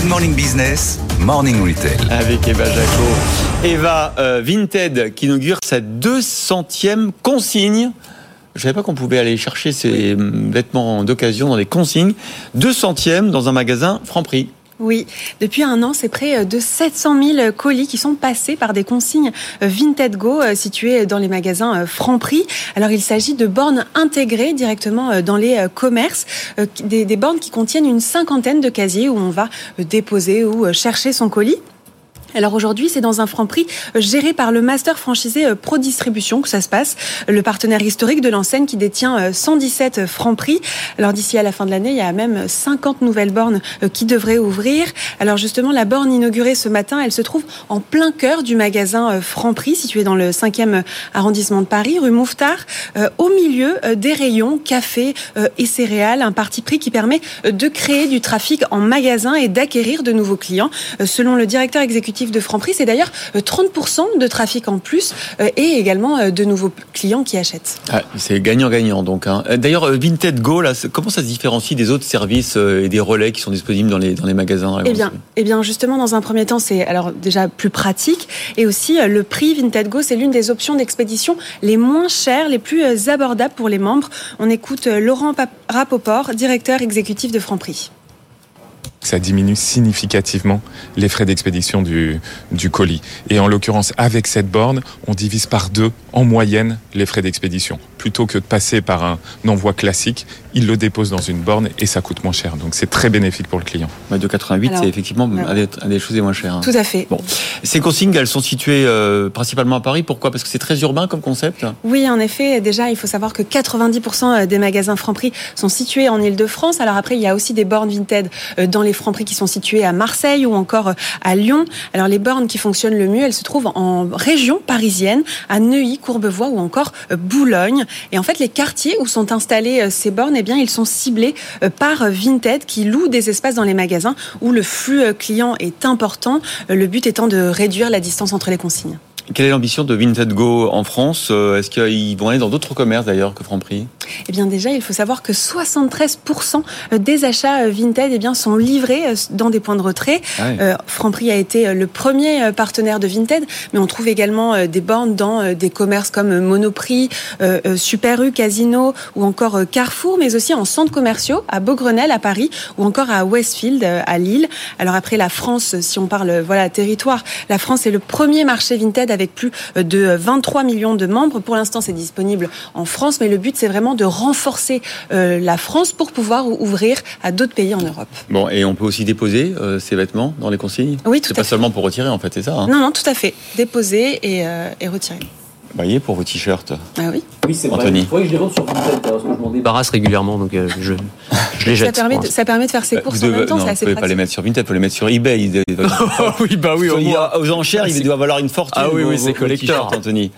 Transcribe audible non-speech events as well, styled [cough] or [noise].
Good Morning Business, Morning Retail. Avec Eva Jaco. Eva, euh, Vinted qui inaugure sa 200e consigne. Je savais pas qu'on pouvait aller chercher ses vêtements d'occasion dans les consignes. 200e dans un magasin Franprix. Oui, depuis un an, c'est près de 700 000 colis qui sont passés par des consignes Vinted Go euh, situées dans les magasins euh, Franprix. Alors il s'agit de bornes intégrées directement euh, dans les commerces, des, des bornes qui contiennent une cinquantaine de casiers où on va déposer ou chercher son colis. Alors aujourd'hui, c'est dans un franc prix euh, géré par le master franchisé euh, Pro Distribution que ça se passe, le partenaire historique de l'enseigne qui détient 117 euh, francs prix. Alors d'ici à la fin de l'année, il y a même 50 nouvelles bornes qui devraient ouvrir. Alors justement, la borne inaugurée ce matin, elle se trouve en plein cœur du magasin Franprix, situé dans le 5e arrondissement de Paris, rue Mouffetard, au milieu des rayons café et céréales, un parti prix qui permet de créer du trafic en magasin et d'acquérir de nouveaux clients. Selon le directeur exécutif de Franprix. C'est d'ailleurs 30% euh, de trafic en plus euh, et également euh, de nouveaux clients qui achètent. Ah, c'est gagnant-gagnant donc. Hein. D'ailleurs, Vinted Go, là, comment ça se différencie des autres services et des relais qui sont disponibles dans les, dans les magasins eh bien, eh bien, justement, dans un premier temps, c'est alors déjà plus pratique et aussi le prix Vinted Go, c'est l'une des options d'expédition les moins chères, les plus abordables pour les membres. On écoute Laurent Rapoport, directeur exécutif de Franprix ça diminue significativement les frais d'expédition du, du colis. Et en l'occurrence, avec cette borne, on divise par deux en moyenne les frais d'expédition. Plutôt que de passer par un envoi classique, il le dépose dans une borne et ça coûte moins cher. Donc c'est très bénéfique pour le client. de 2,88, c'est effectivement un des choses les moins chères. Hein. Tout à fait. Bon. Ces consignes, elles sont situées euh, principalement à Paris. Pourquoi? Parce que c'est très urbain comme concept Oui, en effet. Déjà, il faut savoir que 90% des magasins Franprix sont situés en Ile-de-France. Alors après, il y a aussi des bornes Vinted euh, dans les Franprix qui sont situés à Marseille ou encore euh, à Lyon. Alors les bornes qui fonctionnent le mieux, elles se trouvent en région parisienne, à Neuilly, Courbevoie ou encore Boulogne. Et en fait, les quartiers où sont installées euh, ces bornes, eh bien, ils sont ciblés euh, par Vinted qui loue des espaces dans les magasins où le flux euh, client est important. Le but étant de réduire la distance entre les consignes. Quelle est l'ambition de Vinted Go en France Est-ce qu'ils vont aller dans d'autres commerces d'ailleurs que Franprix eh bien déjà, il faut savoir que 73% des achats Vinted eh bien, sont livrés dans des points de retrait. Ah Franprix a été le premier partenaire de Vinted, mais on trouve également des bornes dans des commerces comme Monoprix, Super U, Casino ou encore Carrefour, mais aussi en centres commerciaux à Beaugrenelle à Paris ou encore à Westfield à Lille. Alors après la France, si on parle voilà territoire, la France est le premier marché Vinted avec plus de 23 millions de membres. Pour l'instant, c'est disponible en France, mais le but c'est vraiment de renforcer euh, la France pour pouvoir ouvrir à d'autres pays en Europe. Bon, et on peut aussi déposer euh, ces vêtements dans les consignes? Oui, tout à fait. C'est pas seulement pour retirer, en fait, c'est ça hein? Non, non, tout à fait. Déposer et, euh, et retirer. Vous voyez, pour vos t-shirts. Ah oui Oui, c'est Anthony. Vrai. Oui, je les vends sur Vinted parce que je m'en débarrasse régulièrement, donc je, je les jette. Ça permet, de, ça permet de faire ses Bah, courses en devez- même temps, non, c'est vous assez pouvez pas les mettre sur Vinted, vous pouvez les mettre sur eBay. Ils- [laughs] oui, bah oui, au moins. aux enchères, ils doivent valoir une fortune. Ah oui, oui, vos- c'est t-shirts, Anthony.